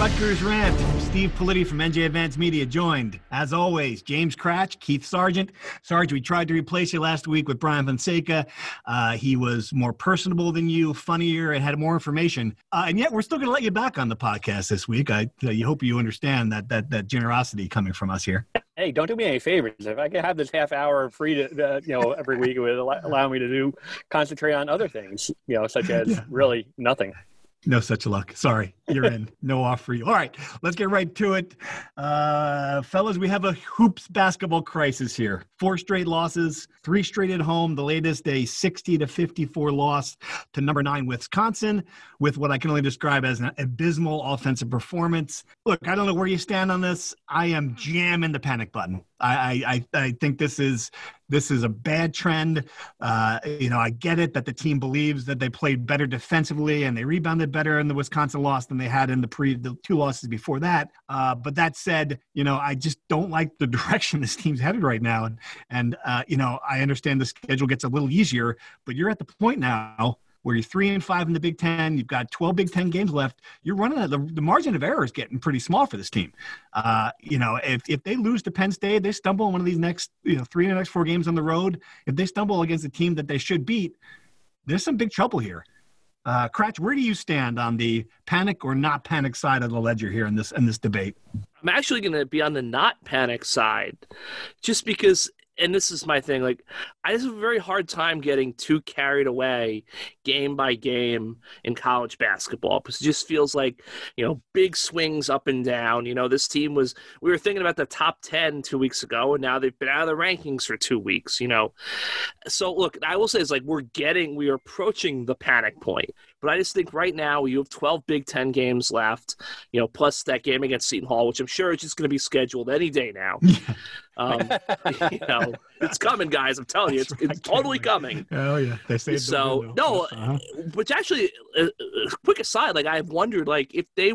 Rutgers Rant. Steve Politi from NJ Advanced Media joined, as always, James Kratch, Keith Sargeant. Sarge, we tried to replace you last week with Brian Fonseca. Uh, he was more personable than you, funnier, and had more information. Uh, and yet, we're still going to let you back on the podcast this week. I uh, you hope you understand that that that generosity coming from us here. Hey, don't do me any favors. If I could have this half hour free to, uh, you know, every week, it would allow allow me to do concentrate on other things, you know, such as Yeah. really nothing. No such luck. Sorry, you're in. No off for you. All right, let's get right to it. Uh, fellas, we have a hoops basketball crisis here. Four straight losses, three straight at home. The latest, a 60 to 54 loss to number nine Wisconsin, with what I can only describe as an abysmal offensive performance. Look, I don't know where you stand on this. I am jamming the panic button. I, I, I think this is this is a bad trend. Uh, you know, I get it that the team believes that they played better defensively and they rebounded better in the Wisconsin loss than they had in the pre the two losses before that. Uh, but that said, you know, I just don't like the direction this team's headed right now. And and uh, you know, I understand the schedule gets a little easier, but you're at the point now where you're three and five in the Big Ten. You've got 12 Big Ten games left. You're running the, the margin of error is getting pretty small for this team. Uh, you know, if, if they lose to Penn State, they stumble in one of these next, you know, three of the next four games on the road. If they stumble against a team that they should beat, there's some big trouble here. Uh, Kratch, where do you stand on the panic or not panic side of the ledger here in this in this debate? I'm actually going to be on the not panic side, just because. And this is my thing. Like, I have a very hard time getting too carried away game by game in college basketball because it just feels like, you know, big swings up and down. You know, this team was, we were thinking about the top 10 two weeks ago, and now they've been out of the rankings for two weeks, you know. So, look, I will say it's like we're getting, we are approaching the panic point. But I just think right now you have 12 Big Ten games left, you know, plus that game against Seton Hall, which I'm sure is just going to be scheduled any day now. Um, you know, it's coming, guys. I'm telling you, it's, right, it's totally coming. Oh yeah, they say So no, Uh-huh. which actually, uh, uh, quick aside, like I've wondered, like if they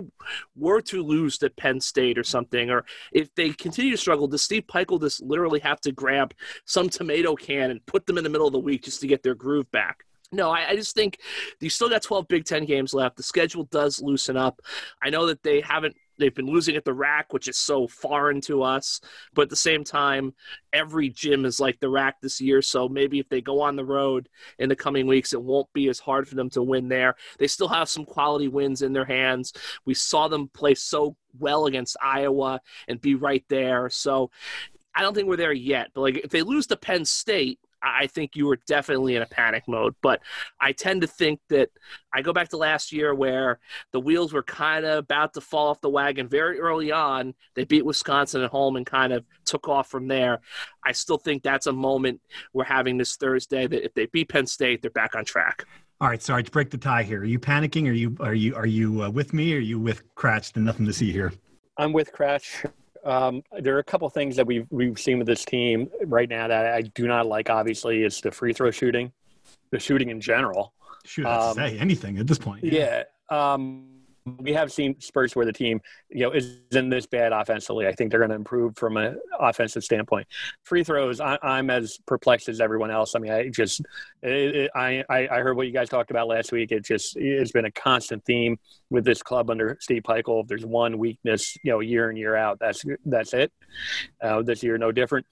were to lose to Penn State or something, or if they continue to struggle, does Steve Pikiell just literally have to grab some tomato can and put them in the middle of the week just to get their groove back? No, I, I just think you still got 12 Big Ten games left. The schedule does loosen up. I know that they haven't. They've been losing at the rack, which is so foreign to us. But at the same time, every gym is like the rack this year. So maybe if they go on the road in the coming weeks, it won't be as hard for them to win there. They still have some quality wins in their hands. We saw them play so well against Iowa and be right there. So I don't think we're there yet. But like if they lose to Penn State, I think you were definitely in a panic mode. But I tend to think that I go back to last year where the wheels were kind of about to fall off the wagon very early on. They beat Wisconsin at home and kind of took off from there. I still think that's a moment we're having this Thursday that if they beat Penn State, they're back on track. All right, sorry to break the tie here. Are you panicking? Are you are you are you uh, with me? Or are you with Kratch? Then nothing to see here. I'm with Kratch. Um, there are a couple things that we've we've seen with this team right now that I do not like. Obviously, is the free throw shooting, the shooting in general. Shoot, Um, say anything at this point. Yeah. Um, we have seen spurts where the team, you know, isn't this bad offensively. I think they're going to improve from an offensive standpoint. Free throws, I, am as perplexed as everyone else. I mean, I just, it, it, I, I heard what you guys talked about last week. It just, it's been a constant theme with this club under Steve Pikiell. If there's one weakness, you know, year in year out, that's that's it. Uh, this year, no different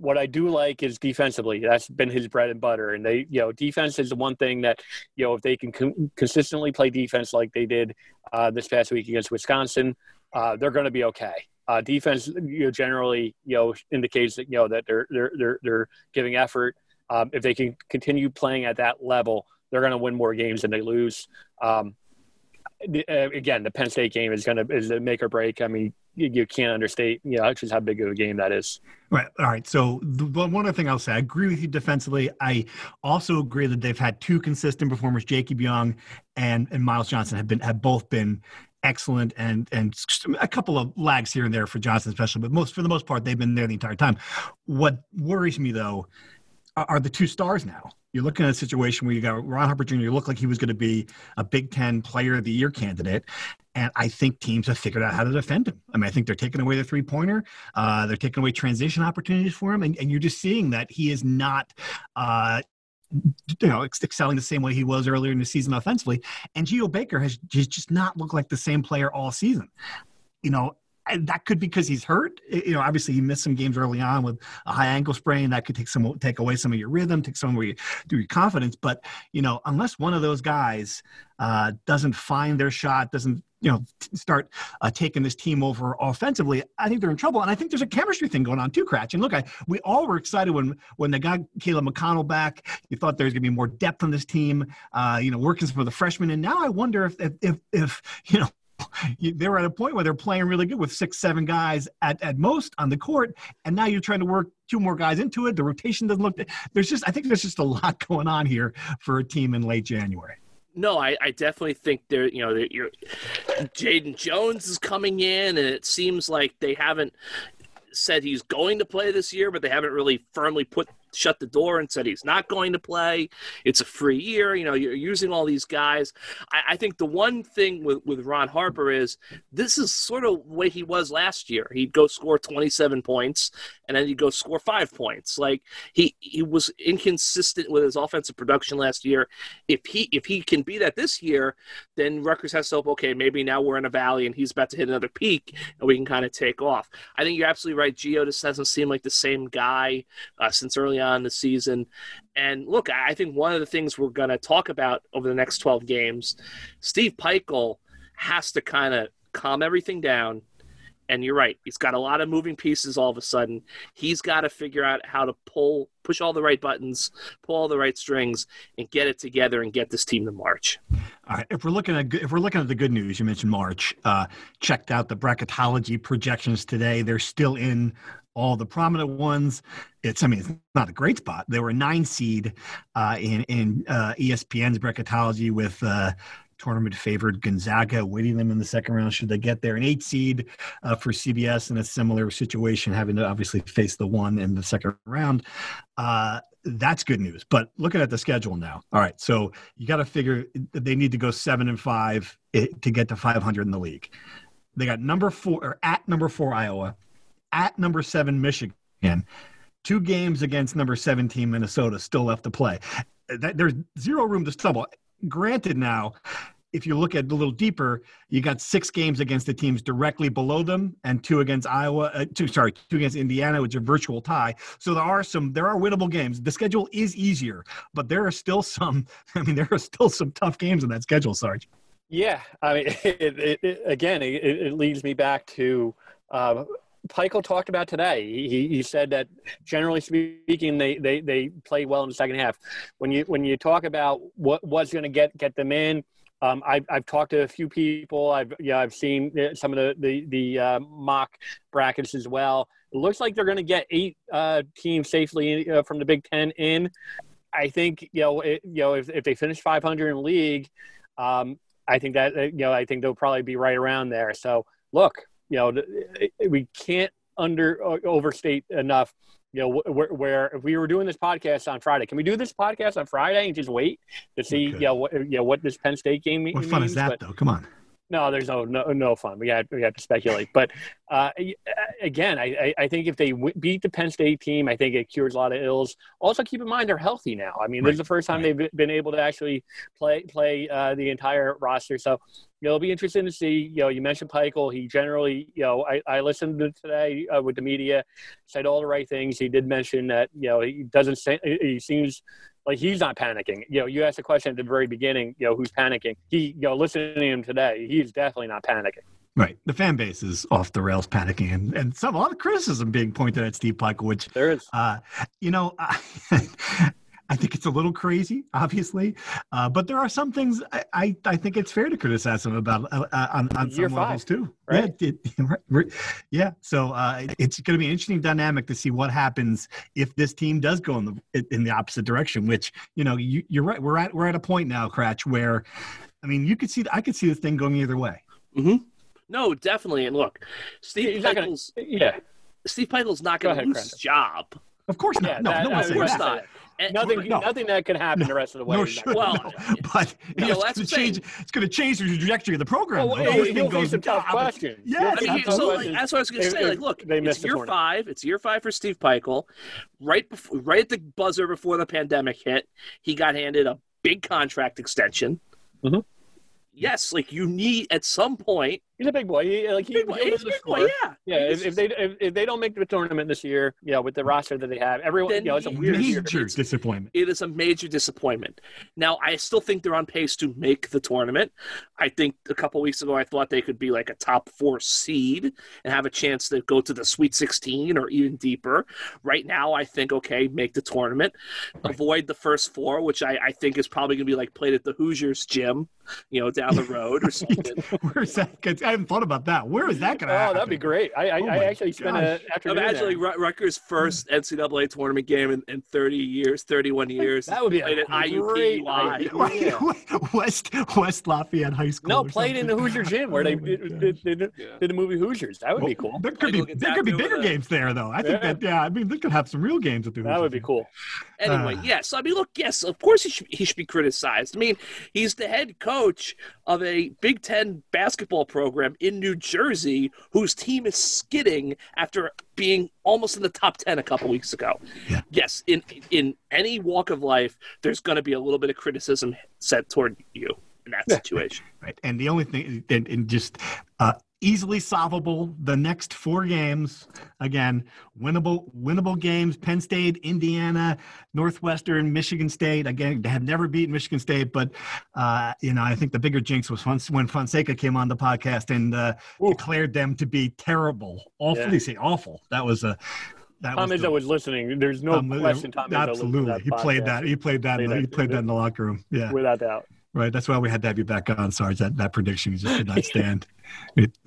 what I do like is defensively. That's been his bread and butter. And they, you know, defense is the one thing that, you know, if they can com- consistently play defense like they did uh, this past week against Wisconsin, uh, they're going to be okay. Uh, defense, you know, generally, you know, indicates that you know that they're they're they're, they're giving effort. Um, if they can continue playing at that level, they're going to win more games than they lose. Um, uh, again, the Penn State game is going to is a make or break. I mean, you, can't understate, you know, just how big of a game that is. Right. All right. So the one other thing I'll say, I agree with you defensively. I also agree that they've had two consistent performers, Jacob Young and and Myles Johnson, have been have both been excellent and and a couple of lags here and there for Johnson especially, but most for the most part they've been there the entire time. What worries me though are the two stars now. You're looking at a situation where you got Ron Harper Jr. You look like he was going to be a Big Ten Player of the Year candidate, and I think teams have figured out how to defend him. I mean, I think they're taking away the three pointer, uh, they're taking away transition opportunities for him, and, and you're just seeing that he is not. Uh, you know, excelling the same way he was earlier in the season offensively. And Geo Baker has just not looked like the same player all season. You know, that could be because he's hurt. You know, obviously he missed some games early on with a high ankle sprain. That could take some take away some of your rhythm, take some of your, your confidence. But you know, unless one of those guys uh, doesn't find their shot, doesn't you know start uh, taking this team over offensively, I think they're in trouble. And I think there's a chemistry thing going on too, Kratch And look, I, we all were excited when when they got Caleb McConnell back. You thought there was going to be more depth on this team. Uh, you know, working for the freshmen. And now I wonder if if if, if you know they were at a point where they're playing really good with six, seven guys at, at most on the court, and now you're trying to work two more guys into it. The rotation doesn't look. There's just, I think there's just a lot going on here for a team in late January. No, I, I definitely think there. You know, Jaden Jones is coming in, and it seems like they haven't said he's going to play this year, but they haven't really firmly put shut the door and said he's not going to play. It's a free year. You know, you're using all these guys. I, I, think the one thing with, with Ron Harper is this is sort of way he was last year. He'd go score 27 points and then he'd go score five points. Like he, he was inconsistent with his offensive production last year. If he if he can be that this year, then Rutgers has to hope, okay, maybe now we're in a valley and he's about to hit another peak and we can kind of take off. I think you're absolutely right. Geo just doesn't seem like the same guy uh, since early on the season. And look, I think one of the things we're going to talk about over the next 12 games, Steve Pikiell has to kind of calm everything down. And you're right, he's got a lot of moving pieces all of a sudden. He's got to figure out how to pull, push all the right buttons, pull all the right strings, and get it together and get this team to March. All right. If we're looking at if we're looking at the good news, you mentioned March. Uh, checked out the bracketology projections today. They're still in all the prominent ones. It's, I mean, it's not a great spot. They were a nine seed uh, in in uh, ESPN's bracketology with uh, tournament favored Gonzaga, waiting them in the second round should they get there. An eight seed uh, for CBS in a similar situation, having to obviously face the one in the second round. Uh, that's good news. But looking at the schedule now, all right, so you got to figure they need to go seven and five eh, to get to 500 in the league. They got number four or at number four Iowa, at number seven Michigan. Two games against number 17 Minnesota still left to play. There's zero room to stumble. Granted, now if you look at a little deeper, you got six games against the teams directly below them, and two against Iowa. Uh, two, sorry, two against Indiana, which is a virtual tie. So there are some, there are winnable games. The schedule is easier, but there are still some. I mean, there are still some tough games in that schedule, Sarge. Yeah, I mean, it, it, it, again, it, leads me back to uh, Pikiell talked about today. He, he said that generally speaking, they, they, they play well in the second half. When you when you talk about what what's going to get get them in, um, I've, I've talked to a few people. I've yeah I've seen uh, some of the the, the uh, mock brackets as well. It looks like they're going to get eight uh, teams safely uh, from the Big Ten in. I think you know it, you know if, if they finish 500 in league, um, I think that uh, you know I think they'll probably be right around there. So look, you know, we can't under uh, overstate enough. You know, where, where, if we were doing this podcast on Friday, can we do this podcast on Friday and just wait to see, you know, what, you know, what this Penn State game means? What fun is that, but, though? Come on. No, there's no no no fun. We had we have to speculate, but uh, again, I, I think if they w- beat the Penn State team, I think it cures a lot of ills. Also, keep in mind they're healthy now. I mean, right. this is the first time right. they've been able to actually play play uh, the entire roster. So, you know, it'll be interesting to see. You know, you mentioned Pikiell. He generally, you know, I, I listened to today uh, with the media, said all the right things. He did mention that you know he doesn't say he seems like he's not panicking. You know, you asked a question at the very beginning, you know, who's panicking? He, you know, listening to him today, he's definitely not panicking. Right. The fan base is off the rails panicking and, and some a lot of criticism being pointed at Steve Pikiell, which there is. Uh, you know, I, I think it's a little crazy, obviously, uh, but there are some things I, I, I, think it's fair to criticize him about uh, uh on, on some five, levels too. Right? Yeah, it, yeah. So uh, it's going to be an interesting dynamic to see what happens if this team does go in the in the opposite direction. Which you know you, are right. We're at we're at a point now, Kratch, where I mean you could see I could see this thing going either way. Mm-hmm. No, definitely. And look, Steve Pikiell's yeah. Steve Pikiell's not going to lose his job. Of course not. Yeah, no, that, no of course that. not. And nothing, no. nothing that can happen no, the rest of the way. No, sure, well, no. but you know, it's going to change. It's going to change the trajectory of the program. Well, well, he'll goes some tough questions. Yeah, I mean, so like, that's what I was going to say. Like, look, it's year five. It's year five for Steve Pikiell. Right before, right at the buzzer before the pandemic hit, he got handed a big contract extension. Mm-hmm yes, like you need at some point. He's a big boy. He, like he, big boy. He's a big boy. Yeah, yeah. If, if, they if, if, they don't make the tournament this year, you know, with the roster that they have, everyone, then you know, it's a weird major year. disappointment. It is a major disappointment. Now, I still think they're on pace to make the tournament. I think a couple weeks ago, I thought they could be like a top four seed and have a chance to go to the Sweet 16 or even deeper. Right now, I think okay, make the tournament, right. avoid the first four, which I, I think is probably going to be like played at the Hoosiers gym you know, down the road or something. Where's that? I haven't thought about that. Where is that going to happen? oh, happen? that'd be great. I, I, oh I actually spent an afternoon Imagine like Rutgers' first NCAA tournament game in, in 30 years, 31 years. That would be played at IUP. West West Lafayette High School. No, played in the Hoosier gym where they oh did, did, did, did, the movie Hoosiers. That would well, be cool. There could be there could be bigger games there though. I think that yeah. I mean, they could have some real games at the. That would be cool. Anyway, uh, yes. I mean, look, yes. Of course, he should he should be criticized. I mean, he's the head coach of a Big Ten basketball program in New Jersey whose team is skidding after being almost in the top 10 a couple weeks ago. Yeah. Yes, in in any walk of life, there's going to be a little bit of criticism set toward you in that situation. right. And the only thing, and, and just uh, easily solvable. The next four games, again, winnable, winnable games. Penn State, Indiana, Northwestern, Michigan State. Again, they have never beaten Michigan State, but uh, you know, I think the bigger jinx was once when Fonseca came on the podcast and uh, declared them to be terrible, awfully yeah. say awful. That was a. That Tom was, the, was listening. There's no um, question. Tom absolutely, he played that. He played that. In the, he played that in the locker room. Yeah, without doubt. Right. That's why we had to have you back on, Sarge. That that prediction you just did not stand.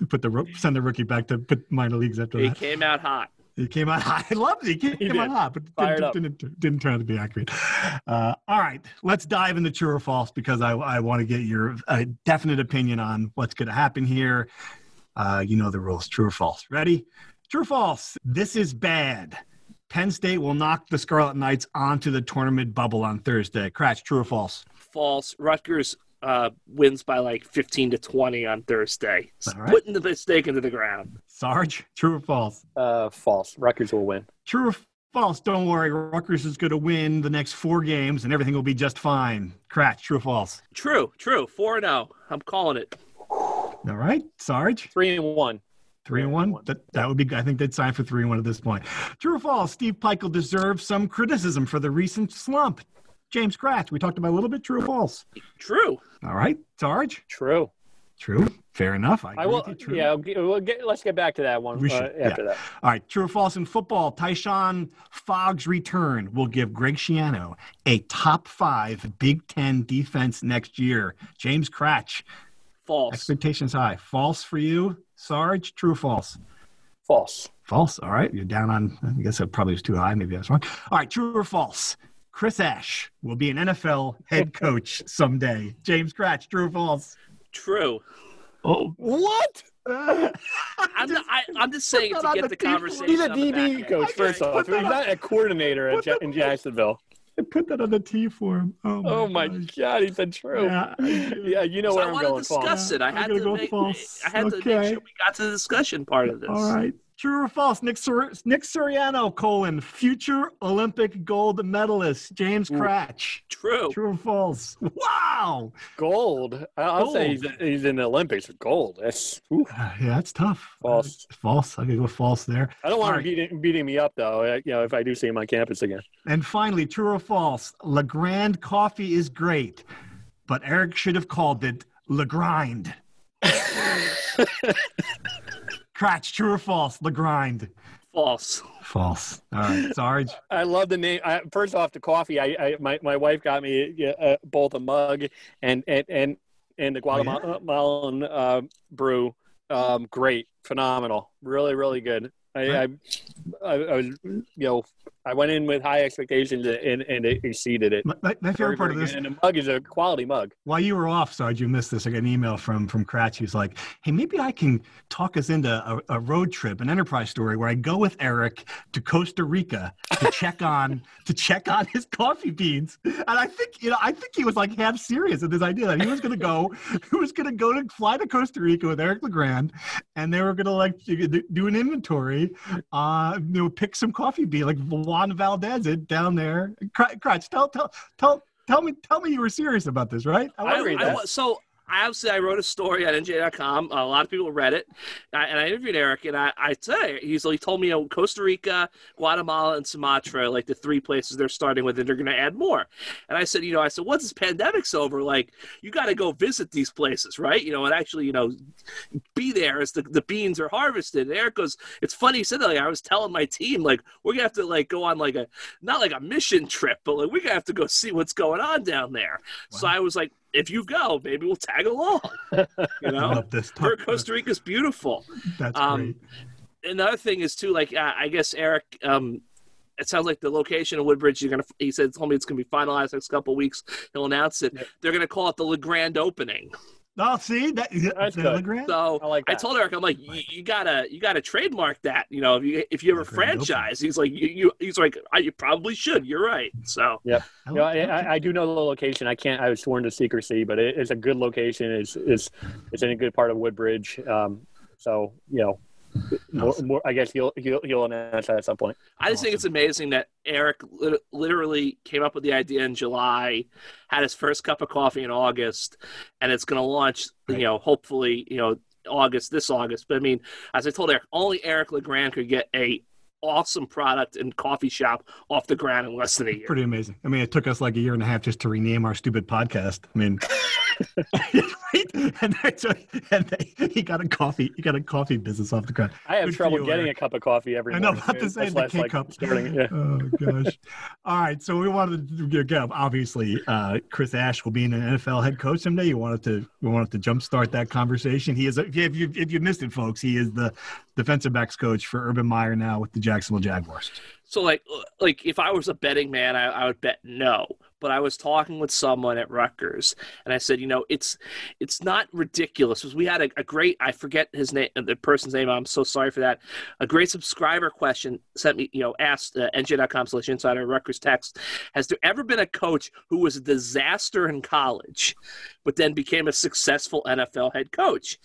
put the send the rookie back to put minor leagues after he that. He came out hot. He came out hot. I loved it. He came, he came out hot, but didn't, didn't, didn't, turn out to be accurate. Uh, all right, let's dive into true or false because I, I want to get your uh, definite opinion on what's going to happen here. Uh, you know the rules. True or false? Ready? True or false? This is bad. Penn State will knock the Scarlet Knights onto the tournament bubble on Thursday. Kratch, true or false? False. Rutgers uh, wins by like 15 to 20 on Thursday. Right. Putting the stake into the ground. Sarge, true or false? Uh, false. Rutgers will win. True or false? Don't worry. Rutgers is going to win the next four games and everything will be just fine. Kratch, true or false? True, true. 4 0. I'm calling it. All right. Sarge? 3 and 1. Three and one. That that would be. I think they'd sign for three and one at this point. True or false? Steve Pikiell deserves some criticism for the recent slump. James Kratch. We talked about a little bit true or false. True. All right, Sarge. True. True. Fair enough. I, I will. Yeah, we'll get, let's get back to that one. We should, uh, after yeah. that. All right. True or false in football? Tyshon Fogg's return will give Greg Schiano a top five Big Ten defense next year. James Kratch. False. Expectations high. False for you, Sarge. True or false? False. False. All right. You're down on. I guess that probably was too high. Maybe I was wrong. All right. True or false? Chris Ash will be an NFL head coach someday. James Kratch, true or false? True. Oh, what? I'm, just, I, am just saying to get the, the conversation. He's a DB coach, first off. He's not a coordinator in Jacksonville. I put that on the tee for him. Oh my, Oh my gosh. god, he said true. Yeah, Yeah, you know So where I I'm wanted to going. Paul. discuss it. I had gonna to go make, false. I had to make sure we got to the discussion part of this. All right. True or false? Nick, Sor- Nick Suriano, colon, future Olympic gold medalist, James Ooh. Kratch. True. True or false? Wow. Gold. I- I'll say he's, he's in the Olympics with gold. That's. Uh, yeah, that's tough. False. Uh, false. I could go false there. I don't want All him beating, beating me up though. You know, if I do see him on campus again. And finally, true or false? Legrand coffee is great, but Eric should have called it Legrind. Kratch, true or false? The grind. False. False. All right. Sorry. I love the name. I, first off, the coffee. I, I my, my wife got me uh, both a mug and and and and the Oh, yeah? Uh, brew. Um, great, phenomenal, really, really good. I, I, I, I was, you know, I went in with high expectations and and it exceeded it. My, my favorite part of this, and the mug is a quality mug. while you were off, Sarge, you missed this. I got an email from from Kratch. He's like, "Hey, maybe I can talk us into a, a road trip, an enterprise story, where I go with Eric to Costa Rica to check on to check on his coffee beans." And I think you know, I think he was like half serious in this idea that he was going to go, he was going to go to fly to Costa Rica with Eric Legrand, and they were going to like do an inventory, uh, you know, pick some coffee bean like Juan Valdez it down there. Cr- Kratch, tell tell tell. Tell me, tell me you were serious about this, right? I I, I so I obviously I wrote a story at NJ.com. A lot of people read it, and I interviewed Eric. And I, I say he's he told me you know, Costa Rica, Guatemala, and Sumatra, like the three places they're starting with, and they're going to add more. And I said, you know, I said once this pandemic's over, like you got to go visit these places, right? You know, and actually, you know, be there as the, the beans are harvested. And Eric goes, it's funny he said that. Like I was telling my team, like we're gonna have to like go on like a not like a mission trip, but like we're gonna have to go see what's going on down there. So I was like, if you go, maybe we'll tag along. You know. Her- Costa Rica's beautiful. That's um, great. Another thing is too, like uh, I guess Eric. Um, it sounds like the location of Woodbridge. You're gonna. He said, told me it's gonna be finalized next couple of weeks. He'll announce it. Yep. They're gonna call it the Legrand Opening. Oh, see that That's the good. Legrand? So I like I told Eric, I'm like, you, you gotta, you gotta trademark that. You know, if you if you have a franchise, he's like, you, you he's like, I, you probably should. You're right. So I You know, I. I, I do know the location. I can't. I was sworn to secrecy, but it, it's a good location. It's it's it's in a good part of Woodbridge. Um, so you know, more, more, I guess you'll he'll he'll announce that at some point. I just think it's amazing that Eric literally came up with the idea in July, had his first cup of coffee in August, and it's going to launch. Right. You know, hopefully, you know, August this August. But I mean, as I told Eric, only Eric Legrand could get a awesome product and coffee shop off the ground in less than a year. pretty amazing. I mean, it took us like a year and a half just to rename our stupid podcast. I mean, right? And, that's what- and they, he got a coffee. He got a coffee business off the ground. I have Good trouble you, getting Eric. a cup of coffee every I know, morning. about to say the less, K cup. starting- yeah. Oh gosh! All right, so we wanted to get obviously uh, Chris Ash will be an NFL head coach someday. You wanted to we wanted to jumpstart that conversation. He is if you, if you if you missed it, folks, he is the defensive backs coach for Urban Meyer now with the Jacksonville Jaguars. So like like if I was a betting man, I, I would bet no. But I was talking with someone at Rutgers, and I said, you know, it's it's not ridiculous. Because we had a, a great I forget his name, the person's name. I'm so sorry for that. A great subscriber question sent me, you know, asked uh, NJ.com slash insider Rutgers text. Has there ever been a coach who was a disaster in college, but then became a successful NFL head coach?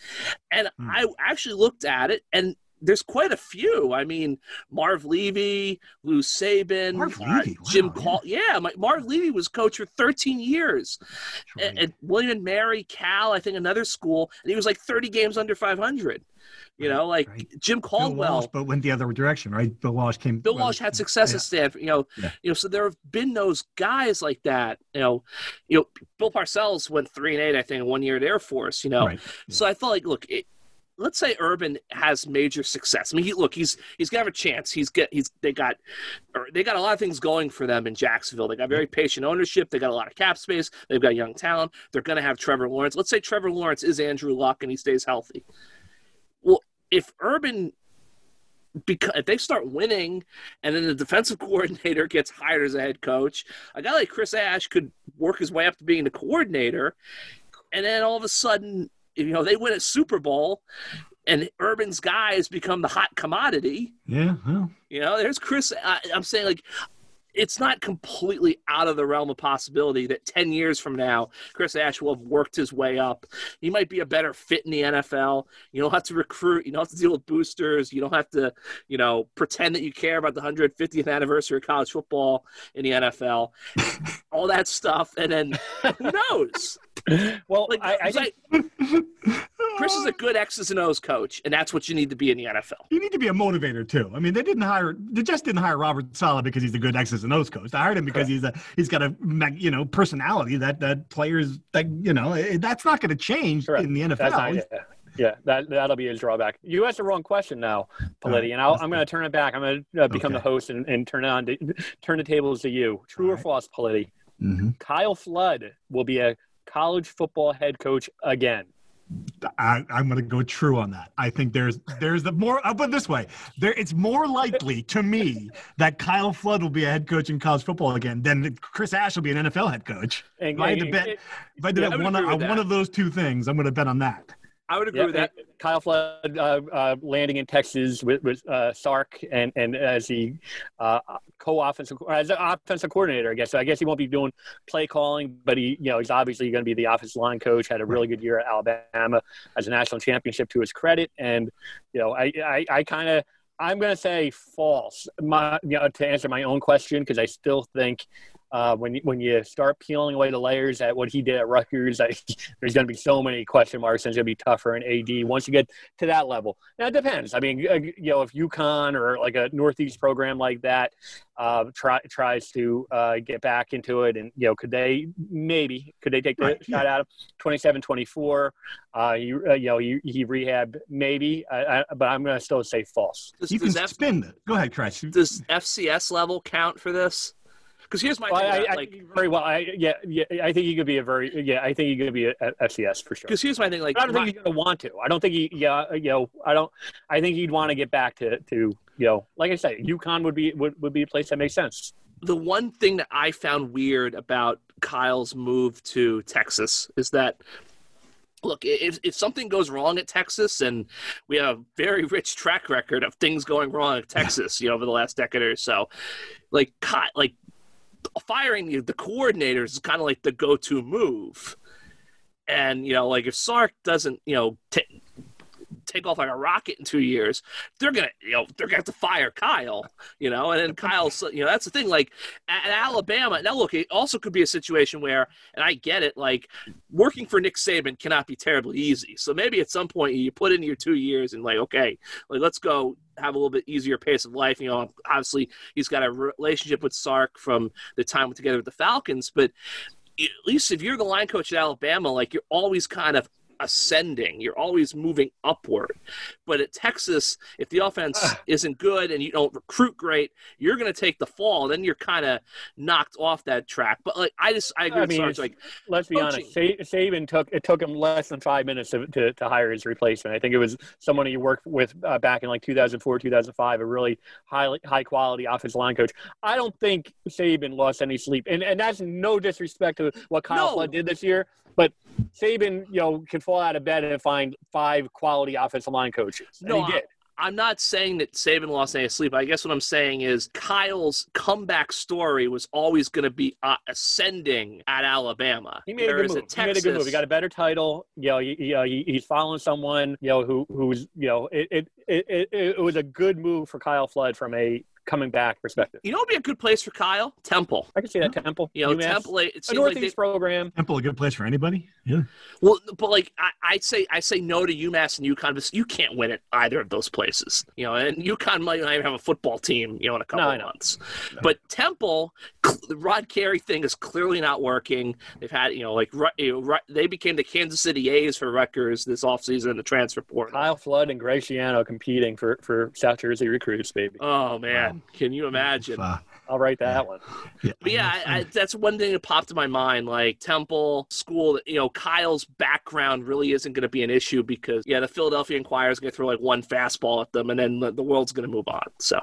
And Hmm. I actually looked at it, and there's quite a few. I mean, Marv Levy, Lou Saban, Marv uh, Levy, Jim wow, Call. Yeah, my, Marv Levy was coach for 13 years. Right. And, and William and Mary, Cal, I think another school, and he was like 30 games under 500. You know, like right. Jim Bill Caldwell. Walsh, but went the other direction, right? Bill Walsh came. Bill well, Walsh had success yeah. at Stanford, you know. Yeah. You know, so there have been those guys like that. You know, you know, Bill Parcells went three and eight, I think, one year at Air Force. You know, Right. so I felt like, look, it, let's say Urban has major success. I mean, he, look, he's he's gonna have a chance. He's get he's they got or they got a lot of things going for them in Jacksonville. They got very patient ownership. They got a lot of cap space. They've got young talent. They're gonna have Trevor Lawrence. Let's say Trevor Lawrence is Andrew Luck and he stays healthy. Well, if Urban because if they start winning and then the defensive coordinator gets hired as a head coach, a guy like Chris Ash could work his way up to being the coordinator, and then all of a sudden, you know, they win a Super Bowl, and Urban's guys become the hot commodity. Yeah. Well, You know, there's Chris. I, I'm saying like. it's not completely out of the realm of possibility that 10 years from now, Chris Ash will have worked his way up. He might be a better fit in the NFL. You don't have to recruit. You don't have to deal with boosters. You don't have to, you know, pretend that you care about the 150th anniversary of college football in the NFL. All that stuff. And then who knows? Well, Like, I, I think Chris is a good X's and O's coach, and that's what you need to be in the NFL. You need to be a motivator too. I mean, they didn't hire, they just didn't hire Robert Saleh because he's a good X's and O's coach. They hired him because he's a, he's got a, you know, personality that that players that you know eh, that's not going to change Correct. in the NFL. Not, yeah, yeah, that that'll be his drawback. You asked the wrong question now, Politi, and I'll, I'm going to turn it back. I'm going to uh, become Okay. the host and, and turn it on, to, turn the tables to you. True All or right. false, Politi? Mhm. Kyle Flood will be a college football head coach again. I, I'm going to go true on that. I think there's there's the more. I'll put it this way: there, it's more likely to me that Kyle Flood will be a head coach in college football again than Chris Ash will be an NFL head coach. And, If I had to bet, if I did Yeah, bet one, on one of those two things, I'm going to bet on that. I would agree yeah, with that. Kyle Flood uh, uh, landing in Texas with, with uh, Sark and, and as the uh, co-offensive as an offensive coordinator, I guess. So I guess he won't be doing play calling, but he, you know, he's obviously going to be the offensive line coach. Had a really good year at Alabama as a national championship to his credit, and you know, I, I, I kind of. I'm going to say false. My, you know, to answer my own question, because I still think uh, when you, when you start peeling away the layers at what he did at Rutgers, I, there's going to be so many question marks, and it's going to be tougher in AD once you get to that level. Now it depends. I mean, uh, you know, if UConn or like a Northeast program like that uh, try, tries to uh, get back into it, and you know, could they maybe could they take the Right, shot out of 27, 24? Uh, you, uh, you know, he, he rehab maybe, I, I, but I'm going to still say false. Does, You can F- spin it. Go ahead, Chris. does FCS level count for this? Because here's my Well, thing. I, about, I, like, think very well. I, yeah, yeah. I think he could be a very yeah. I think he could be a, FCS for sure. because here's my thing. Like, But I don't think he's going to want to. I don't think he. Yeah, uh, you know. I don't. I think he'd want to get back to to you know, like I said, UConn would be would, would be a place that makes sense. the one thing that I found weird about Kyle's move to Texas is that look, if if something goes wrong at Texas and we have a very rich track record of things going wrong at Texas, you know, over the last decade or so, like like firing the, the coordinators is kind of like the go-to move. And you know, like if Sark doesn't, you know, ta take off like a rocket in two years, they're gonna, you know, they're gonna have to fire Kyle, you know, and then Kyle's, you know, that's the thing. Like at, at Alabama, now look, it also could be a situation where, and I get it, like working for Nick Saban cannot be terribly easy. So maybe at some point you put in your two years and like, okay, like let's go have a little bit easier pace of life. You know, obviously he's got a relationship with Sark from the time together with the Falcons, but at least if you're the line coach at Alabama, like you're always kind of ascending. You're always moving upward. But at Texas, if the offense isn't good and you don't recruit great, you're going to take the fall. Then you're kind of knocked off that track. But like I just I agree I with mean, Sarge, like Let's be Coaching. honest. Sa- Saban took it took him less than five minutes to, to, to hire his replacement. I think it was someone he worked with uh, back in like 2004, 2005, a really high high quality offensive line coach. I don't think Saban lost any sleep, and and that's no disrespect to what Kyle No. Flood did this year, but Saban, you know, can fall out of bed and find five quality offensive line coaches. And No, he did. I'm not saying that Saban lost any sleep. I guess what I'm saying is Kyle's comeback story was always going to be uh, ascending at Alabama. He made a good move. He made a good move. He got a better title. You know, he, he, uh, he, he's following someone. You know, who who's you know, it it, it it it was a good move for Kyle Flood from a coming back perspective. You know, what would be a good place for Kyle Temple. I can see that Temple. You know, UMass, Temple. It a seemed like Northeast they, program. Temple a good place for anybody? Yeah. well, but like I, I say, I say no to UMass and UConn, but you can't win at either of those places. You know, and UConn might not even have a football team. You know, in a couple No, I of know. months. But Temple, the Rod Carey thing is clearly not working. They've had, you know, like you know, they became the Kansas City A's for Rutgers this offseason in the transfer portal. Kyle Flood and Greg Schiano competing for for South Jersey recruits, baby. Oh man, can you imagine? Uh, I'll write that one. yeah. But yeah, I, I, that's one thing that popped in my mind. Like Temple school, you know, Kyle's background really isn't going to be an issue because yeah, the Philadelphia Inquirer is going to throw like one fastball at them, and then the, the world's going to move on. So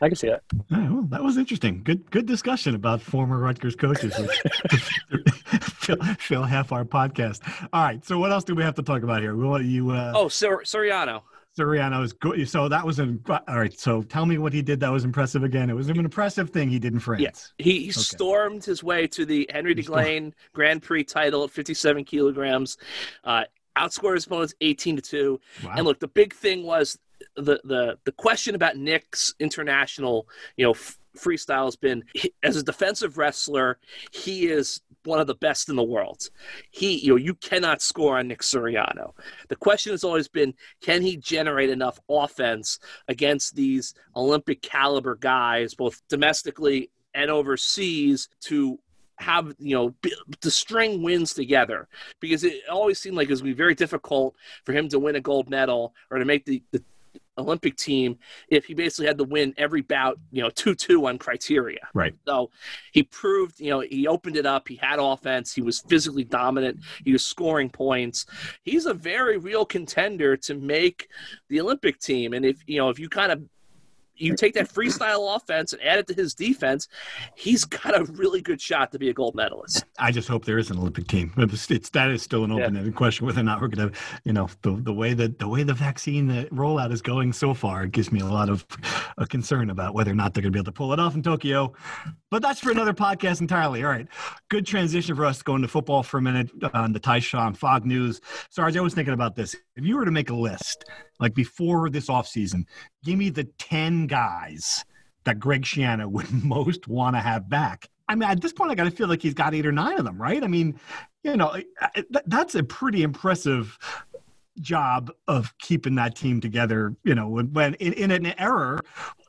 I can see that. All right, well, that was interesting. Good, good discussion about former Rutgers coaches. which fill, fill half our podcast. All right. So, what else do we have to talk about here? We want you. Uh, oh, Sor- Suriano. Suriano is good. So that was an all right. So tell me what he did that was impressive again. It was an impressive thing he did in France. Yeah. He, he okay. stormed his way to the Henri Deglane Grand Prix title at 57 kilograms. Uh, outscored his opponents 18 to 2. Wow. And look, the big thing was the the the question about Nick's international, you know, f- freestyle has been as a defensive wrestler, he is one of the best in the world. He, you know, you cannot score on Nick Suriano. The question has always been, can he generate enough offense against these Olympic caliber guys, both domestically and overseas, to have you know to string wins together because it always seemed like it was going to be very difficult for him to win a gold medal or to make the, the Olympic team if he basically had to win every bout, you know, 2 2 on criteria. Right. So he proved, you know, he opened it up. He had offense. He was physically dominant. He was scoring points. He's a very real contender to make the Olympic team. And if, you know, if you kind of you take that freestyle offense and add it to his defense, he's got a really good shot to be a gold medalist. I just hope there is an Olympic team. It's, it's that is still an open yeah. question whether or not we're going to, you know, the, the way that the way the vaccine the rollout is going so far, it gives me a lot of a concern about whether or not they're going to be able to pull it off in Tokyo. But that's for another podcast entirely. All right, good transition for us going to football for a minute uh, on the Tyshon Fogg News. Sarge, I was thinking about this. If you were to make a list like before this offseason, give me the 10 guys that Greg Schiano would most want to have back. I mean, at this point, I got to feel like he's got eight or nine of them, right? I mean, you know, that's a pretty impressive job of keeping that team together. You know, when, when in, in an era,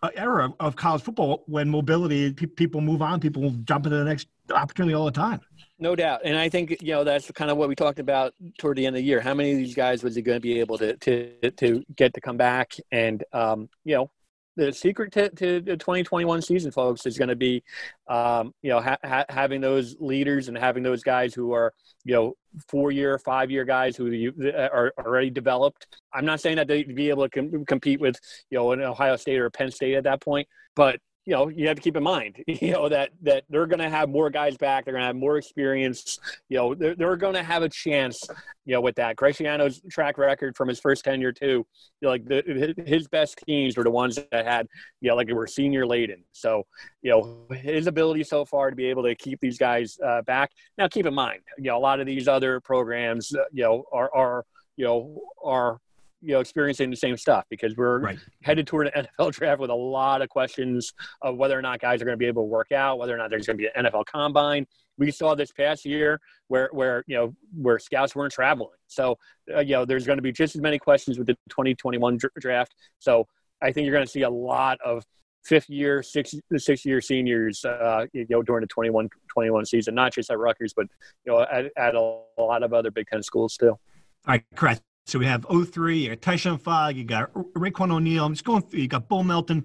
uh, era of college football, when mobility, pe- people move on, people jump into the next opportunity all the time. No doubt, and I think you know that's kind of what we talked about toward the end of the year. How many of these guys was he going to be able to to to get to come back? And um, you know, the secret to, to, the 2021 season, folks, is going to be, um, you know, ha- ha- having those leaders and having those guys who are, you know, four year, five year guys who you, are already developed. I'm not saying that they'd be able to com- compete with, you know, an Ohio State or Penn State at that point, but you know you have to keep in mind you know that that they're going to have more guys back they're going to have more experience you know they're, they're going to have a chance you know with that Greg Schiano's track record from his first tenure too you know, like the, his best teams were the ones that had you know like were senior laden so you know his ability so far to be able to keep these guys uh, back now keep in mind you know a lot of these other programs uh, you know are are you know are you know experiencing the same stuff because we're right. headed toward an NFL draft with a lot of questions of whether or not guys are going to be able to work out, whether or not there's going to be an NFL combine. We saw this past year where where you know where scouts weren't traveling, so uh, you know there's going to be just as many questions with the 2021 draft. So I think you're going to see a lot of fifth year, six six year seniors, uh, you know, during the 21 21 season, not just at Rutgers, but you know, at, at a, a lot of other Big Ten schools too. All right, correct. So we have 03, you got Tyshon Fogg, you got Raekwon O'Neal. I'm just going through, you got Bo Melton.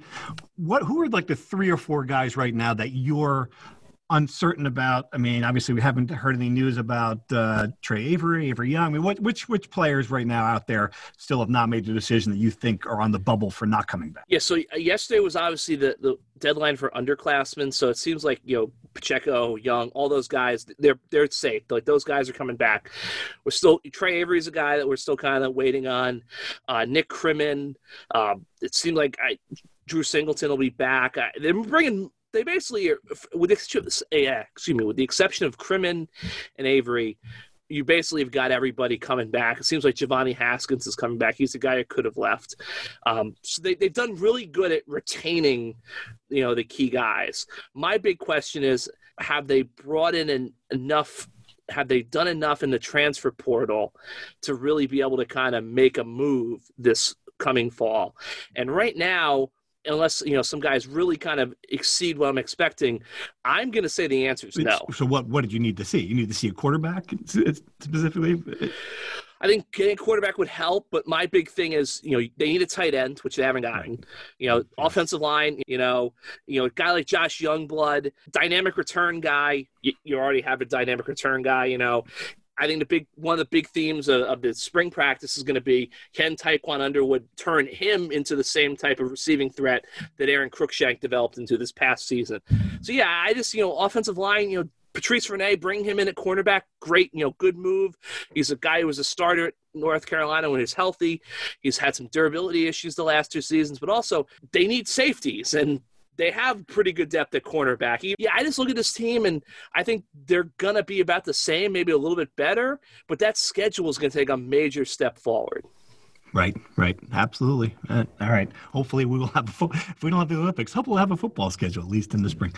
What, who are like the three or four guys right now that you're uncertain about? I mean, obviously we haven't heard any news about uh, Tre Avery, Avery Young. I mean, what, which, which players right now out there still have not made the decision that you think are on the bubble for not coming back? Yeah. So uh, yesterday was obviously the, the deadline for underclassmen. So it seems like, you know, Pacheco, Young, all those guys, they're they're safe. Like those guys are coming back. We're still Tre Avery's a guy that we're still kind of waiting on. Uh, Nick Crimmon. Um, it seemed like I, Drew Singleton will be back. They're bringing. They basically, with the, yeah, excuse me, with the exception of Crimmon and Avery, you basically have got everybody coming back. It seems like Giovanni Haskins is coming back. He's the guy that could have left. Um, so they, they've done really good at retaining, you know, the key guys. My big question is, have they brought in an, enough? Have they done enough in the transfer portal to really be able to kind of make a move this coming fall? And right now, unless you know some guys really kind of exceed what I'm expecting, I'm going to say the answer is no. So what what did you need to see? You need to see a quarterback specifically. I think getting a quarterback would help, but my big thing is, you know, they need a tight end, which they haven't gotten. Right. You know, offensive line, you know, you know, a guy like Josh Youngblood, dynamic return guy. You, you already have a dynamic return guy. You know, I think the big one of the big themes of, of the spring practice is going to be can Tiquan Underwood turn him into the same type of receiving threat that Aaron Cruikshank developed into this past season. So yeah, I just you know offensive line, you know. Patrice Rene, bring him in at cornerback. Great, you know, good move. He's a guy who was a starter at North Carolina when he's healthy. He's had some durability issues the last two seasons, but also they need safeties and they have pretty good depth at cornerback. Yeah, I just look at this team and I think they're going to be about the same, maybe a little bit better, but that schedule is going to take a major step forward. Right, right, absolutely. Uh, all right. Hopefully, we will have a fo- if we don't have the Olympics. Hopefully, we'll have a football schedule at least in the spring.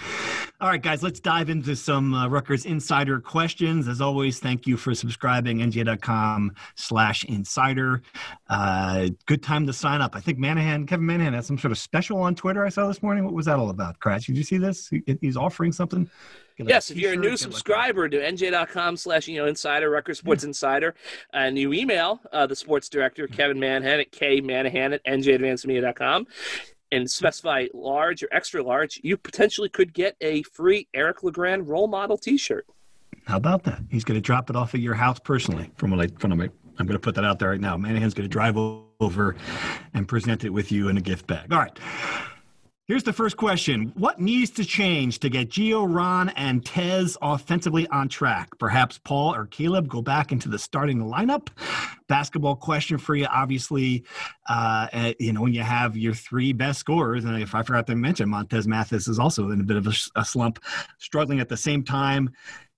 All right, guys, let's dive into some uh, Rutgers insider questions. As always, thank you for subscribing. NJ.com/slash insider. Uh, good time to sign up. I think Manahan, Kevin Manahan, had some sort of special on Twitter. I saw this morning. What was that all about? Kratch, did you see this? He, he's offering something. Yes, if you're a new subscriber like to nj.com slash you know insider, Rutgers Sports yeah. Insider, and you email uh, the sports director Kevin Manahan at kmanahan at njadvancedmedia.com and specify large or extra large, you potentially could get a free Eric LeGrand role model T-shirt. How about that? He's going to drop it off at your house personally. From what I from my, I'm going to put that out there right now. Manahan's going to drive over and present it with you in a gift bag. All right. Here's the first question. What needs to change to get Geo, Ron, and Tez offensively on track? Perhaps Paul or Caleb go back into the starting lineup? Basketball question for you, obviously. Uh, eh, you know, when you have your three best scorers, and if I forgot to mention, Montez Mathis is also in a bit of a, a slump, struggling at the same time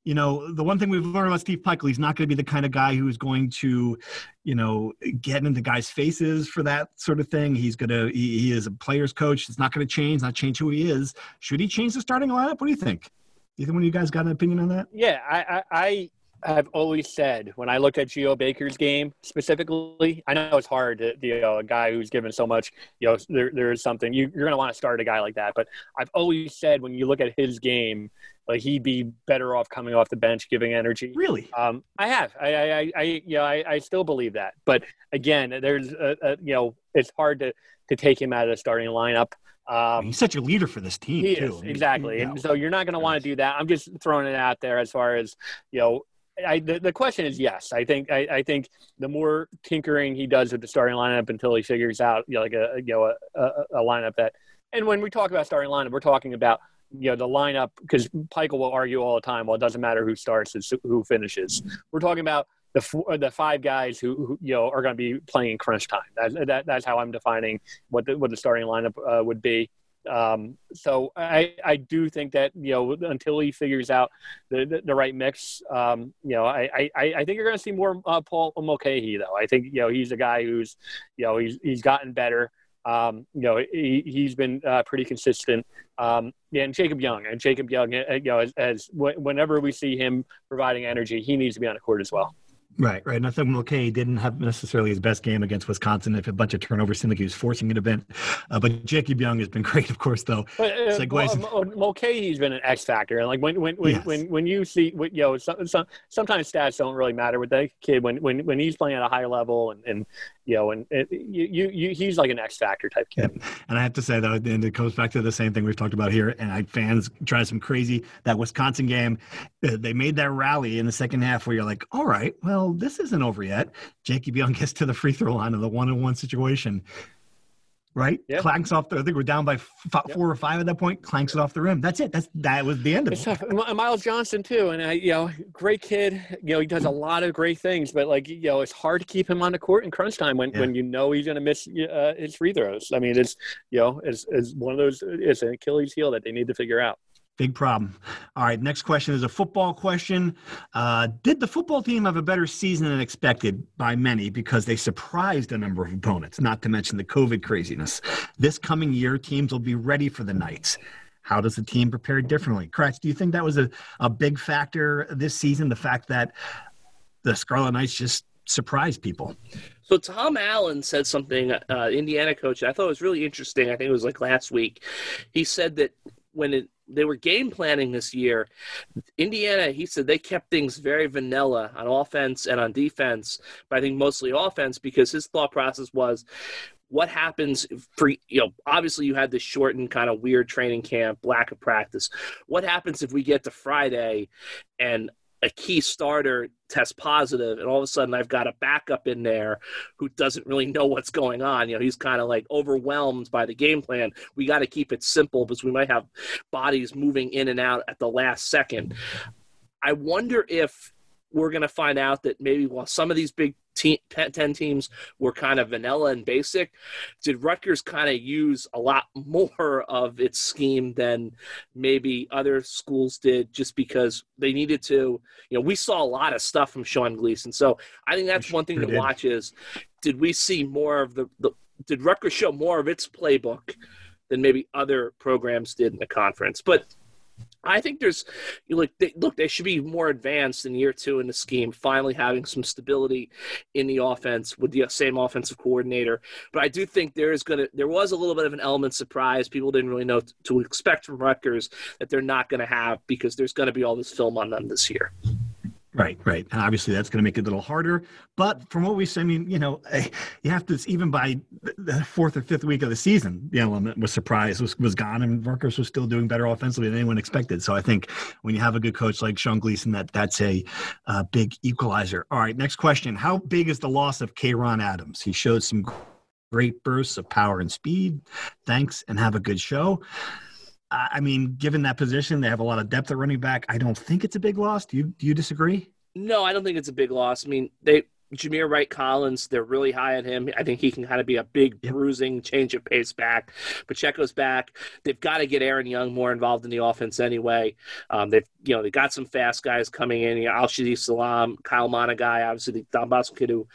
you know, the one thing we've learned about Steve Pikiell, he's not going to be the kind of guy who's going to, you know, get into guys' faces for that sort of thing. He's going to, he, he is a player's coach. It's not going to change, not change who he is. Should he change the starting lineup? What do you think? Think one of you guys got an opinion on that? Yeah, I, I, I have always said when I looked at Geo Baker's game specifically, I know it's hard to, you know, a guy who's given so much, you know, there, there is something you, you're going to want to start a guy like that. But I've always said when you look at his game, like he'd be better off coming off the bench, giving energy. Really? Um, I have. I, I, I, you know, I, I still believe that. But again, there's, a, a, you know, it's hard to to take him out of the starting lineup. Um, he's such a leader for this team he too. Is, exactly. And so you're not going to want to do that. I'm just throwing it out there as far as you know. I, the, the question is yes. I think I, I think the more tinkering he does with the starting lineup until he figures out you know, like a you know a, a, a lineup that. And when we talk about starting lineup, we're talking about you know the lineup because Pikiell will argue all the time. Well, it doesn't matter who starts; it's who finishes. We're talking about the four, the five guys who, who you know are going to be playing in crunch time. That, that, that's how I'm defining what the what the starting lineup uh, would be. Um, so I, I do think that you know until he figures out the the, the right mix, um, you know I, I, I think you're going to see more uh, Paul Mulcahy though. I think you know he's a guy who's you know he's he's gotten better. Um, you know, he, he's been uh, pretty consistent. Um, yeah, and Jacob Young, and Jacob Young, uh, you know, as, as whenever we see him providing energy, he needs to be on the court as well. Right, right. And I think didn't have necessarily his best game against Wisconsin. If a bunch of turnovers seemed like he was forcing an event, uh, but Jacob Young has been great, of course. Though but, uh, Segues... Mulcahy's been an X factor, and like when when when, yes. when, when you see, you know, some, some, sometimes stats don't really matter with that kid when when when he's playing at a high level, and, and you know, and you, you you he's like an X factor type kid. Yeah. And I have to say though, and it goes back to the same thing we've talked about here. And I fans try some crazy that Wisconsin game. Uh, they made that rally in the second half where you're like, all right, well, this isn't over yet. Jacob Young gets to the free throw line of the one on one situation. Right, yeah. clanks off the. I think we're down by f- four or five at that point. Clanks it off the rim. That's it. That's that was the end of it's it. Tough. Myles Johnson too, and I, you know, great kid. You know, he does a lot of great things, but like, you know, it's hard to keep him on the court in crunch time when, yeah. when you know he's going to miss uh, his free throws. I mean, it's you know, it's, it's one of those. It's an Achilles heel that they need to figure out. Big problem. All right, next question is a football question. Uh, did the football team have a better season than expected by many because they surprised a number of opponents, not to mention the COVID craziness? This coming year, teams will be ready for the Knights. How does the team prepare differently? Kratch, do you think that was a, a big factor this season, the fact that the Scarlet Knights just surprised people? So Tom Allen said something, uh, Indiana coach, I thought it was really interesting. I think it was like last week. He said that when it, they were game planning this year, Indiana, he said they kept things very vanilla on offense and on defense, but I think mostly offense because his thought process was what happens for you know obviously you had this shortened kind of weird training camp lack of practice. What happens if we get to friday and a key starter test positive and all of a sudden I've got a backup in there who doesn't really know what's going on. You know, he's kind of like overwhelmed by the game plan. We got to keep it simple because we might have bodies moving in and out at the last second. I wonder if we're going to find out that maybe while some of these big team, 10 teams were kind of vanilla and basic, did Rutgers kind of use a lot more of its scheme than maybe other schools did just because they needed to? You know, we saw a lot of stuff from Sean Gleeson. So I think that's one thing to watch is did we see more of the, the did Rutgers show more of its playbook than maybe other programs did in the conference? But I think there's look they, look they should be more advanced in year two in the scheme, finally having some stability in the offense with the same offensive coordinator. But I do think there is gonna there was a little bit of an element surprise. People didn't really know to expect from Rutgers that they're not going to have because there's going to be all this film on them this year. Right, right. And obviously that's going to make it a little harder. But from what we see, I mean, you know, you have to, even by the fourth or fifth week of the season, the element was surprised was, was gone and Rutgers was still doing better offensively than anyone expected. So I think when you have a good coach like Sean Gleeson, that that's a uh, big equalizer. All right, next question. How big is the loss of Kay'Ron Adams? He showed some great bursts of power and speed. Thanks and have a good show. I mean, given that position, they have a lot of depth at running back. I don't think it's a big loss. Do you do you disagree? No, I don't think it's a big loss. I mean, they Jamir Wright Collins, they're really high on him. I think he can kind of be a big yep. bruising change of pace back. Pacheco's back. They've got to get Aaron Young more involved in the offense anyway. Um, they've you know they got some fast guys coming in. You know, Al-Shadee Salaam, Kyle guy, obviously the Don Bosco kid who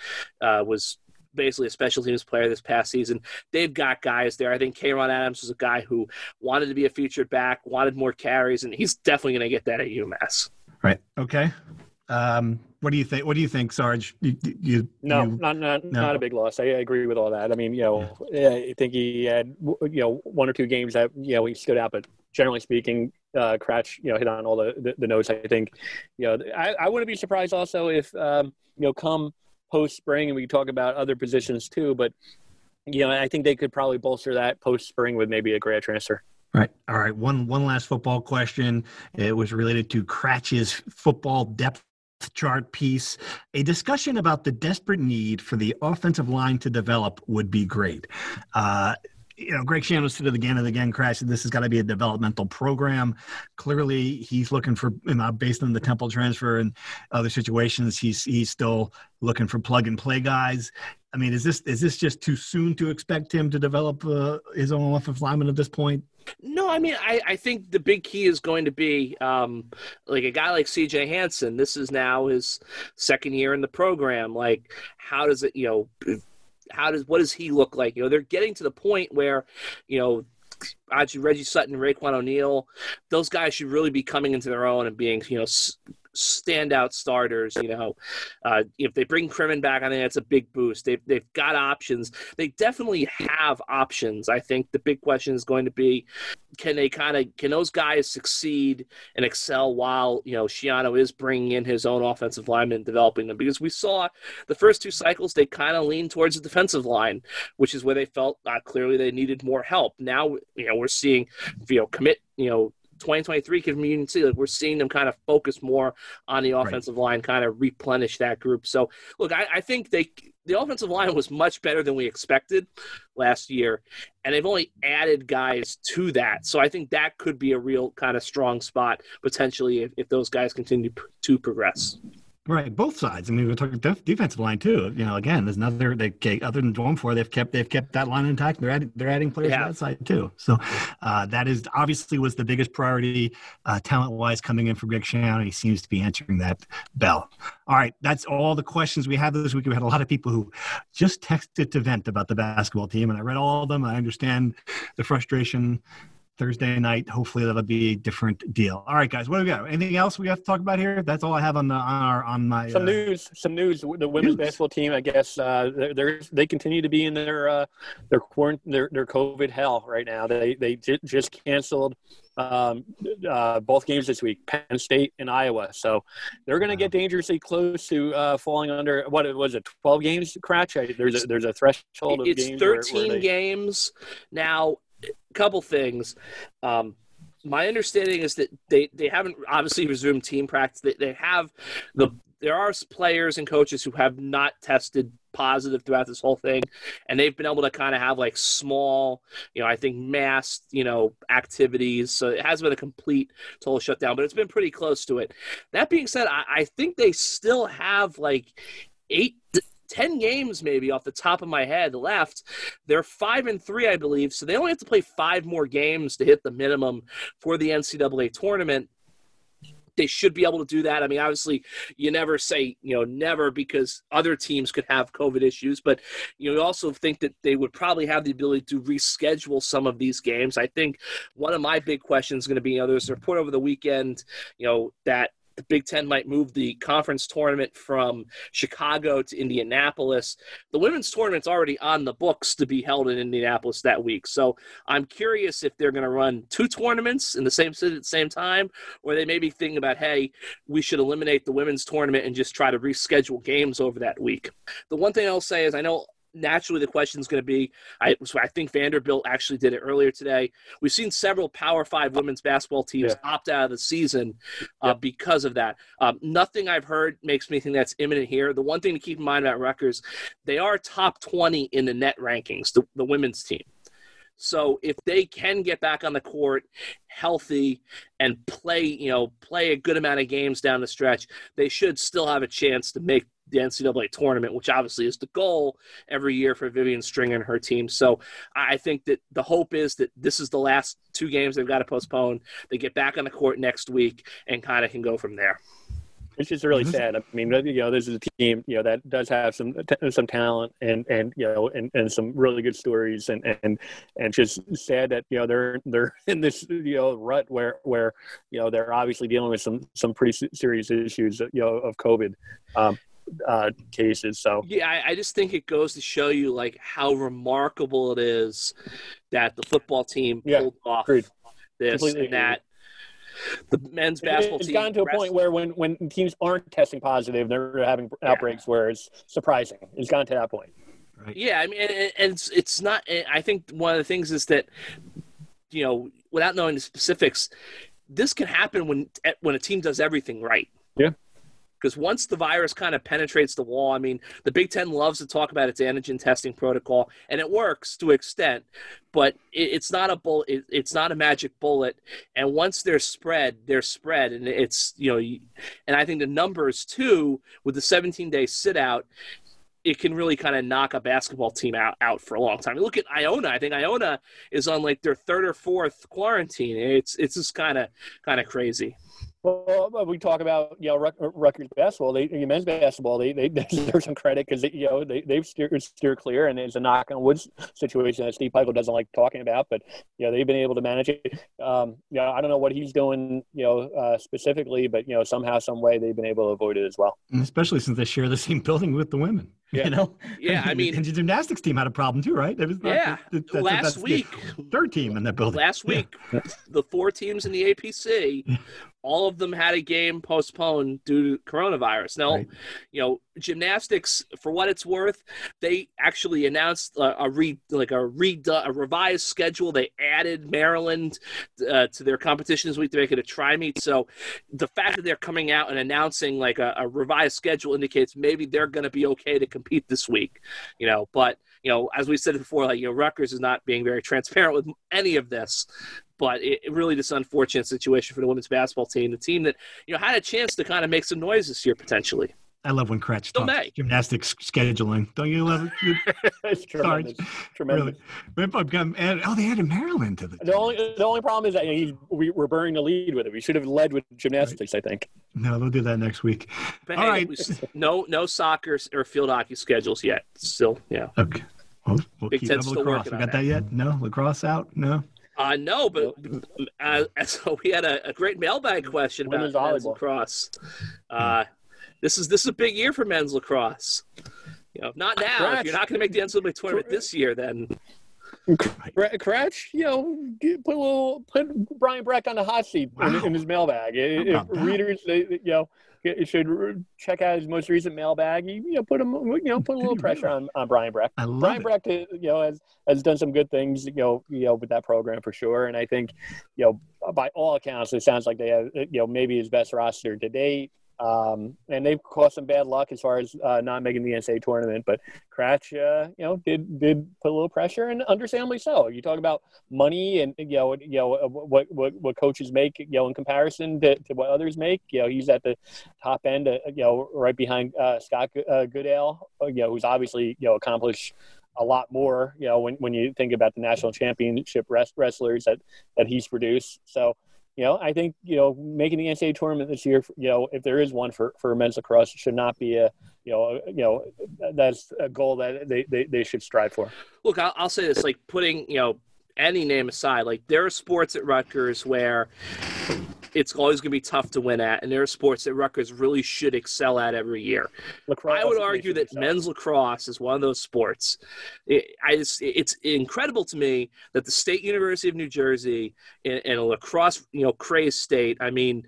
uh, was basically a special teams player this past season. They've got guys there. I think Kay'Ron Adams was a guy who wanted to be a featured back, wanted more carries, and he's definitely going to get that at UMass. Right. Okay. Um, what do you think? What do you think, Sarge? You, you no, you, not not no. not a big loss. I, I, agree with all that. I mean, you know, yeah. I think he had you know one or two games that you know he stood out, but generally speaking, uh, Kratch you know hit on all the, the, the notes. I think you know I, I wouldn't be surprised also if um, you know come post spring, and we could talk about other positions too. But you know, I think they could probably bolster that post spring with maybe a grad transfer. Right. All right. One one last football question. It was related to Kratch's football depth chart piece. A discussion about the desperate need for the offensive line to develop would be great. Uh, you know, Greg Schiano said again and again, Kratch, this has got to be a developmental program. Clearly, he's looking for, you know, based on the Temple transfer and other situations, he's he's still looking for plug and play guys. I mean, is this is this just too soon to expect him to develop uh, his own offensive lineman at this point? No, I mean, I, I think the big key is going to be um, like a guy like CJ Hansen. This is now his second year in the program. Like, how does it, you know, how does what does he look like? You know, they're getting to the point where, you know, actually Reggie Sutton, Raiqwon O'Neal, those guys should really be coming into their own and being, you know, standout starters. You know, uh, if they bring Crimmon back, I think that's a big boost. They've they've got options. They definitely have options. I think the big question is going to be, can they kind of can those guys succeed and excel while you know Schiano is bringing in his own offensive linemen and developing them? Because we saw the first two cycles they kind of leaned towards the defensive line, which is where they felt uh, clearly they needed more help. Now you know we're seeing you know commit you know 2023 community, like we're seeing them kind of focus more on the offensive right. line, kind of replenish that group. So, look, I, I think they the offensive line was much better than we expected last year, and they've only added guys to that. So I think that could be a real kind of strong spot potentially if, if those guys continue to progress. Right, both sides. I mean, we're talking def- defensive line too. You know, again, there's another. They other than one four, they've kept they've kept that line intact. They're adding they're adding players yeah. that side too. So uh, that is obviously was the biggest priority uh, talent wise coming in for Greg Schiano. He seems to be answering that bell. All right, that's all the questions we had this week. We had a lot of people who just texted to vent about the basketball team, and I read all of them. I understand the frustration Thursday night. Hopefully that'll be a different deal. All right, guys, what do we got? Anything else we have to talk about here? That's all I have on the on our on my some uh, news. Some news. The women's news. basketball team, I guess, uh, they're, they continue to be in their uh, their quarantine their, their COVID hell right now. They they j- just canceled um, uh, both games this week, Penn State and Iowa. So they're going to get dangerously close to uh, falling under what was it, twelve games? Kratch. There's a, there's a threshold. It's games thirteen where, where they... games now couple things. Um, my understanding is that they, they haven't obviously resumed team practice. They, they have the there are players and coaches who have not tested positive throughout this whole thing, and they've been able to kind of have like small, you know, I think mass, you know, activities. So it has been a complete total shutdown, but it's been pretty close to it. That being said, I, I think they still have like eight 10 games maybe off the top of my head left. They're 5 and 3 I believe, so they only have to play 5 more games to hit the minimum for the NCAA tournament they should be able to do that. I mean, obviously, you never say, you know, never because other teams could have COVID issues, but you also think that they would probably have the ability to reschedule some of these games. I think one of my big questions is going to be, you know, there's a report over the weekend, you know, that the Big Ten might move the conference tournament from Chicago to Indianapolis. The women's tournament's already on the books to be held in Indianapolis that week. So I'm curious if they're going to run two tournaments in the same city at the same time, or they may be thinking about, hey, we should eliminate the women's tournament and just try to reschedule games over that week. The one thing I'll say is I know naturally the question is going to be I, so I think Vanderbilt actually did it earlier today. We've seen several Power Five women's basketball teams yeah. opt out of the season uh, because of that. Um, nothing I've heard makes me think that's imminent here. The one thing to keep in mind about Rutgers, they are top 20 in the net rankings, the, the women's team. So if they can get back on the court healthy and play, you know, play a good amount of games down the stretch, they should still have a chance to make the NCAA tournament, which obviously is the goal every year for Vivian Stringer and her team. So I think that the hope is that this is the last two games they've got to postpone. They get back on the court next week and kind of can go from there. It's just really mm-hmm. sad. I mean, you know, this is a team, you know, that does have some some talent and and you know and, and some really good stories and and and just sad that you know they're they're in this you know rut where where you know they're obviously dealing with some some pretty serious issues you know of COVID. Um, uh, cases. So yeah, I, I, just think it goes to show you like how remarkable it is that the football team yeah, pulled off agreed. this Completely and that. The men's basketball it's team. It's gotten to a point where when, when teams aren't testing positive, they're having outbreaks yeah. where it's surprising. It's gotten to that point. Right. Yeah, I mean, and, and it's, it's not. I think one of the things is that you know, without knowing the specifics, this can happen when when a team does everything right. Yeah because once the virus kind of penetrates the wall, I mean, the Big Ten loves to talk about its antigen testing protocol, and it works to extent, but it, it's not a bull, it, it's not a magic bullet. And once they're spread, they're spread, and it's you know, and I think the numbers too with the 17 day sit out. It can really kind of knock a basketball team out, out for a long time. look at Iona. I think Iona is on like their third or fourth quarantine. It's it's just kind of kind of crazy. Well, we talk about you know Rutgers basketball. They men's basketball. They they deserve some credit because you know they they've steered steer clear, and it's a knock on wood situation that Steve Pikiell doesn't like talking about. But you know they've been able to manage it. Um, you know I don't know what he's doing you know uh, specifically, but you know somehow some way they've been able to avoid it as well. especially since they share the same building with the women. Yeah. You know, yeah. I mean, and the gymnastics team had a problem too, right? It was yeah. Last week, third team in that building. Last week, yeah. the four teams in the APC all of them had a game postponed due to coronavirus. Now, right. you know, gymnastics, for what it's worth, they actually announced a, a re like a re a revised schedule. They added Maryland uh, to their competition this week to make it a tri meet. So, the fact that they're coming out and announcing like a, a revised schedule indicates maybe they're going to be okay to compete this week. You know, but you know, as we said before, like you know, Rutgers is not being very transparent with any of this but it, really just unfortunate situation for the women's basketball team, the team that you know had a chance to kind of make some noise this year potentially. I love when Kratch talks May. gymnastics scheduling. Don't you love it? it's tremendous. tremendous. Really. And, oh, they added Maryland to the. The only the only problem is that you know, we, we're burying the lead with it. We should have led with gymnastics. Right. I think. No, they'll do that next week. But All hey, right. no, no soccer or field hockey schedules yet. Still, yeah. Okay. Well, we'll Big keep Ten's still lacrosse. working. We got that. that yet? No, lacrosse out. No. Uh, no, but uh, so we had a, a great mailbag question about men's volleyball. lacrosse. Uh, this is this is a big year for men's lacrosse. You know, not now. If you're not going to make the NCAA tournament this year, then Kratch, you know, put a little put Brian Brecht on the hot seat wow. in, in, his mailbag. If readers, they, you know, should check out his most recent mailbag. You, you know, put him, you know, put a little pressure on, on Brian Brecht. I love Brian it. Brecht, uh, you know, has has done some good things, you know, you know, with that program for sure. And I think, you know, by all accounts, it sounds like they have, uh, you know, maybe his best roster to date. Um, and they've caused some bad luck as far as uh, not making the NCAA tournament. But Kratch, uh, you know, did did put a little pressure, and understandably so. You talk about money and you know, you know what what what coaches make, you know, in comparison to, to what others make. You know, he's at the top end, uh, you know, right behind uh, Scott uh, Goodale, uh, you know, who's obviously you know accomplished a lot more, you know, when, when you think about the national championship wrestlers that, that he's produced. So, you know, I think, you know, making the NCAA tournament this year, you know, if there is one for, for men's lacrosse, should not be a, you know, you know, that's a goal that they, they, they should strive for. Look, I'll, I'll say this, like putting, you know, any name aside, like there are sports at Rutgers where it's always going to be tough to win at, and there are sports that Rutgers really should excel at every year. Lacrosse I would argue that excel. men's lacrosse is one of those sports. It, I just, it's incredible to me that the State University of New Jersey, in, a lacrosse, you know, crazed state. I mean,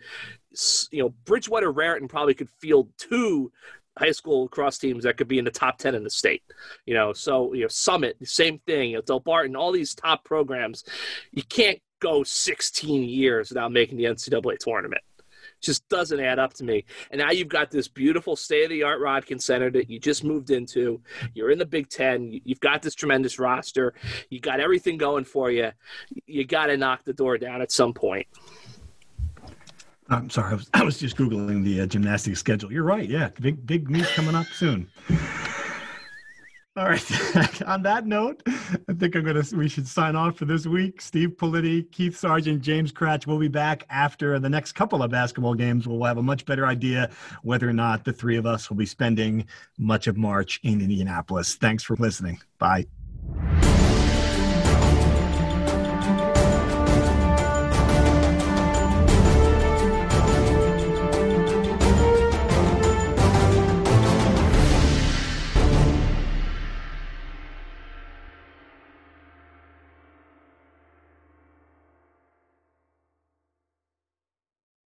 you know, Bridgewater Raritan probably could field two high school lacrosse teams that could be in the top 10 in the state you know so you know summit same thing you know, Delbarton all these top programs you can't go 16 years without making the NCAA tournament. Just doesn't add up to me. And now you've got this beautiful state of the art Rodkin Center that you just moved into. You're in the Big Ten. You've got this tremendous roster. You got everything going for you. You got to knock the door down at some point. I'm sorry. I was, I was just Googling the uh, gymnastics schedule. You're right. Yeah. Big, big news coming up soon. All right. On that note, I think I'm gonna we should sign off for this week. Steve Politi, Keith Sargeant, James Kratch will be back after the next couple of basketball games. We'll have a much better idea whether or not the three of us will be spending much of March in Indianapolis. Thanks for listening. Bye.